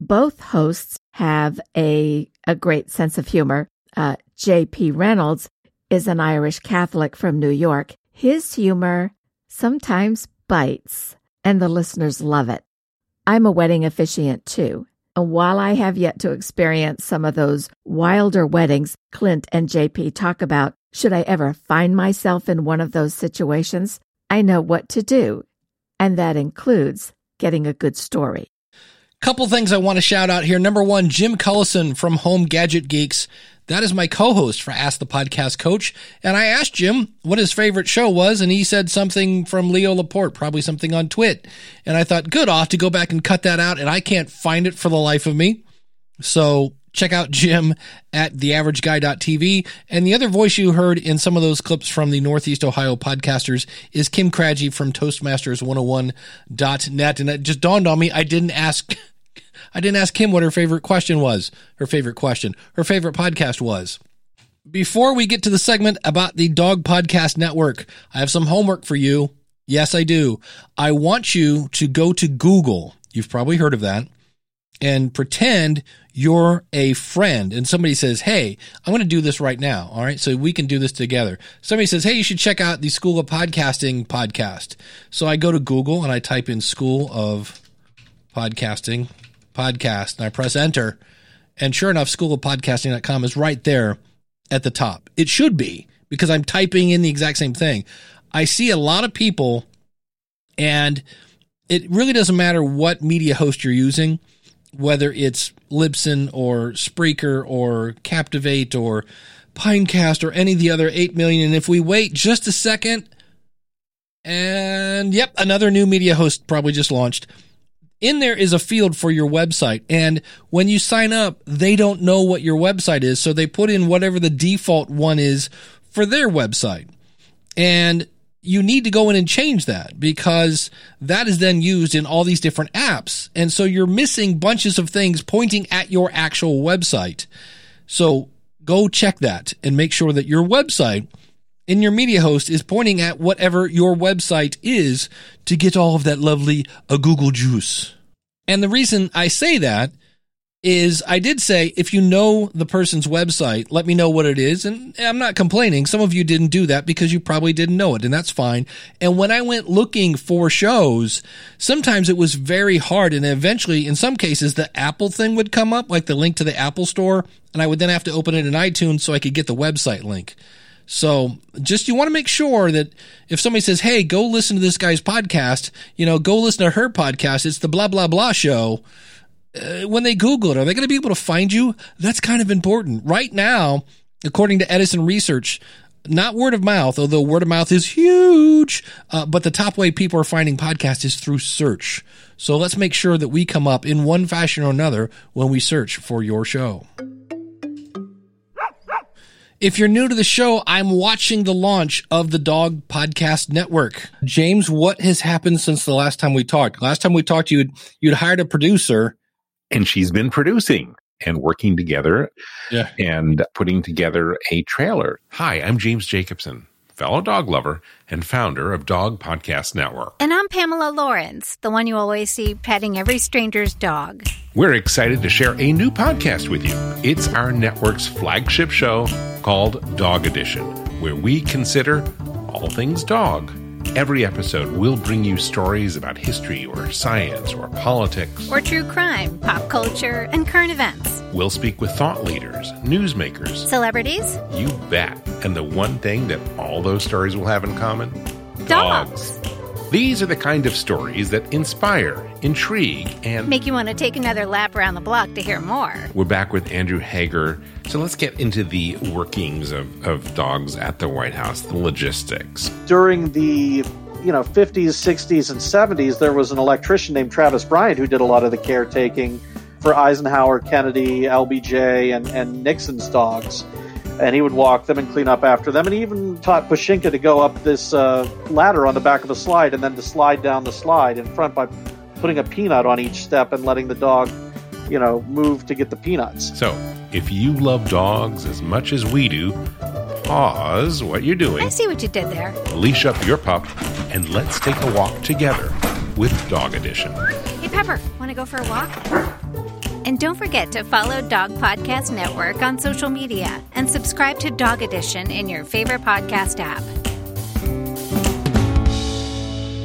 Both hosts have a, a great sense of humor. Uh, J.P. Reynolds is an Irish Catholic from New York. His humor sometimes bites, and the listeners love it. I'm a wedding officiant too. And while I have yet to experience some of those wilder weddings Clint and JP talk about, should I ever find myself in one of those situations, I know what to do. And that includes getting a good story. Couple things I want to shout out here. Number one, Jim Collison from Home Gadget Geeks. That is my co-host for Ask the Podcast Coach. And I asked Jim what his favorite show was, and he said something from Leo Laporte, probably something on Twit. And I thought, good, have to go back and cut that out, and I can't find it for the life of me. So check out Jim at theaverageguy.tv. And the other voice you heard in some of those clips from the Northeast Ohio podcasters is Kim Craggy from Toastmasters101.net. And it just dawned on me, I didn't ask, I didn't ask Kim what her favorite question was, her favorite question, her favorite podcast was. Before we get to the segment about the Dog Podcast Network, I have some homework for you. Yes, I do. I want you to go to Google. You've probably heard of that and pretend you're a friend and somebody says, Hey, I'm going to do this right now. All right. So we can do this together. Somebody says, Hey, you should check out the School of Podcasting podcast. So I go to Google and I type in School of Podcasting podcast and I press enter. And sure enough, schoolofpodcasting.com is right there at the top. It should be because I'm typing in the exact same thing. I see a lot of people and it really doesn't matter what media host you're using whether it's Libsyn or Spreaker or Captivate or Pinecast or any of the other 8 million. And if we wait just a second, and yep, another new media host probably just launched. In there is a field for your website. And when you sign up, they don't know what your website is. So they put in whatever the default one is for their website. And you need to go in and change that because that is then used in all these different apps. And so you're missing bunches of things pointing at your actual website. So go check that and make sure that your website in your media host is pointing at whatever your website is to get all of that lovely a uh, Google juice. And the reason I say that is I did say if you know the person's website, let me know what it is. And I'm not complaining. Some of you didn't do that because you probably didn't know it, and that's fine. And when I went looking for shows, sometimes it was very hard. And eventually, in some cases, the Apple thing would come up, like the link to the Apple store, and I would then have to open it in iTunes so I could get the website link. So just you want to make sure that if somebody says, Hey, go listen to this guy's podcast, you know, go listen to her podcast. It's the blah, blah, blah show uh, when they Google it, are they going to be able to find you? That's kind of important. Right now, according to Edison Research, not word of mouth, although word of mouth is huge, uh, but the top way people are finding podcasts is through search. So let's make sure that we come up in one fashion or another when we search for your show. If you're new to the show, I'm watching the launch of the Dog Podcast Network. James, what has happened since the last time we talked? Last time we talked, you'd you'd hired a producer and she's been producing and working together yeah. and putting together a trailer. Hi, I'm James Jacobson, fellow dog lover and founder of Dog Podcast Network. And I'm Pamela Lawrence, the one you always see petting every stranger's dog. We're excited to share a new podcast with you. It's our network's flagship show called Dog Edition, where we consider all things dog. Every episode, we'll bring you stories about history or science or politics. Or true crime, pop culture, and current events. We'll speak with thought leaders, newsmakers, Celebrities? You bet. And the one thing that all those stories will have in common? Dogs. These are the kind of stories that inspire, intrigue, and Make you want to take another lap around the block to hear more. we're back with Andrew Hager. So let's get into the workings of, of dogs at the White House, the logistics. during the you know 50s 60s and 70s there was an electrician named traphes bryant who did a lot of the caretaking for eisenhower kennedy lbj and, and nixon's dogs and he would walk them and clean up after them and he even taught pushinka to go up this uh, ladder on the back of a slide and then to slide down the slide in front by putting a peanut on each step and letting the dog you know move to get the peanuts So if you love dogs as much as we do, pause what you're doing, I see what you did there. leash up your pup, and let's take a walk together with Dog Edition. Hey, Pepper, want to go for a walk? And don't forget to follow Dog Podcast Network on social media and subscribe to Dog Edition in your favorite podcast app.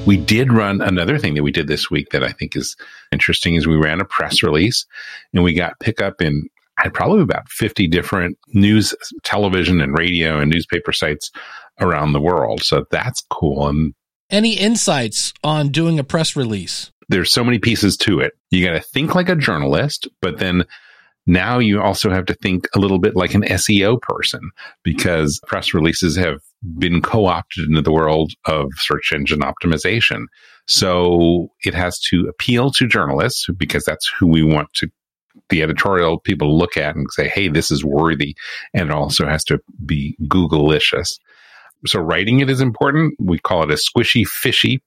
We did run another thing that we did this week that I think is interesting is we ran a press release and we got pickup in had probably about 50 different news, television and radio and newspaper sites around the world. So that's cool. And Any insights on doing a press release? There's so many pieces to it. You got to think like a journalist, but then now you also have to think a little bit like an SEO person because press releases have been co-opted into the world of search engine optimization. So it has to appeal to journalists because that's who we want to the editorial people look at and say, Hey, this is worthy. And it also has to be Googleicious. So writing it is important. We call it a squishy fishy,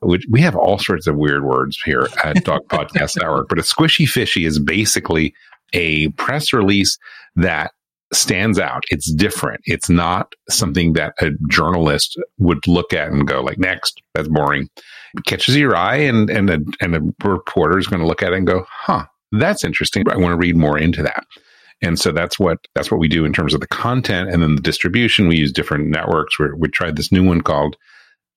which we have all sorts of weird words here at Dog Podcast Network, but a squishy fishy is basically a press release that stands out. It's different. It's not something that a journalist would look at and go like, next, that's boring. It catches your eye and, and a, and a reporter is going to look at it and go, huh, that's interesting. I want to read more into that. And so that's what that's what we do in terms of the content and then the distribution. We use different networks. we we tried this new one called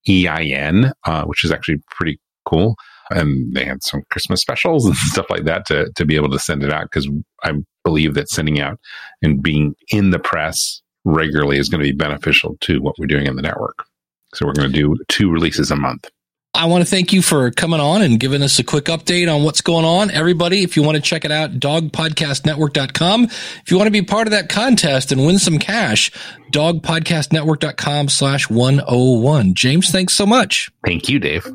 EIN, uh, which is actually pretty cool. And they had some Christmas specials and stuff like that to to be able to send it out because I believe that sending out and being in the press regularly is going to be beneficial to what we're doing in the network. So we're going to do two releases a month. I want to thank you for coming on and giving us a quick update on what's going on. Everybody, if you want to check it out, dogpodcastnetwork.com. If you want to be part of that contest and win some cash, dogpodcastnetwork.com slash 101. James, thanks so much. Thank you, Dave.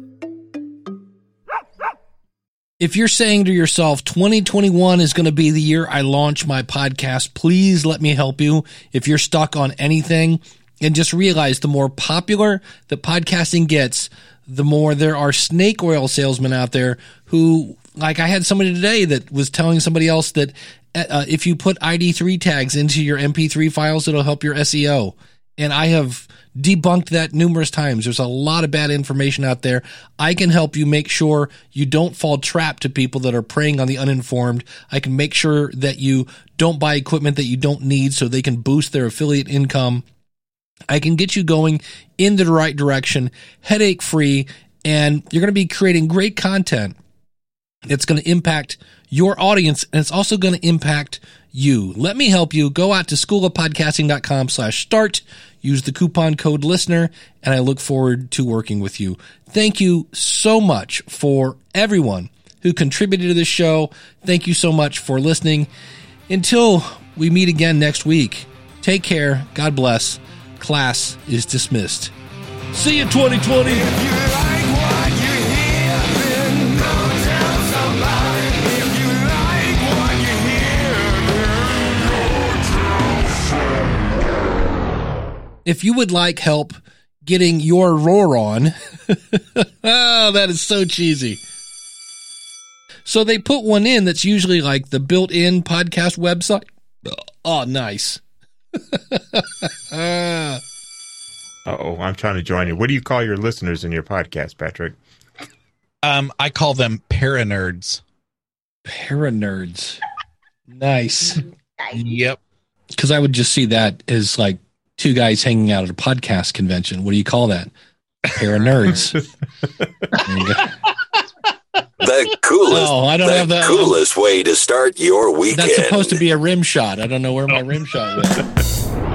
If you're saying to yourself, 2021 is going to be the year I launch my podcast, please let me help you. If you're stuck on anything and just realize the more popular that podcasting gets, the more there are snake oil salesmen out there who, like I had somebody today that was telling somebody else that uh, if you put ID3 tags into your MP3 files, it'll help your SEO. And I have debunked that numerous times. There's a lot of bad information out there. I can help you make sure you don't fall trap to people that are preying on the uninformed. I can make sure that you don't buy equipment that you don't need so they can boost their affiliate income. I can get you going in the right direction, headache free, and you're going to be creating great content. It's going to impact your audience and it's also going to impact you. Let me help you. Go out to schoolofpodcasting.com slash start. Use the coupon code listener and I look forward to working with you. Thank you so much for everyone who contributed to this show. Thank you so much for listening. Until we meet again next week, take care. God bless. Class is dismissed. See you 2020. If you like what you hear then go tell somebody. If you would like help getting your roar on, oh, that is so cheesy. So they put one in that's usually like the built in podcast website. Oh, nice. Oh, I'm trying to join you. What do you call your listeners in your podcast, Patrick? Um, I call them paranerds. Paranerds. Nice. Yep. Because I would just see that as like two guys hanging out at a podcast convention. What do you call that? Pair of nerds. The coolest, Oh, I don't the have the- coolest way to start your weekend. That's supposed to be a rim shot. I don't know where my rim shot went.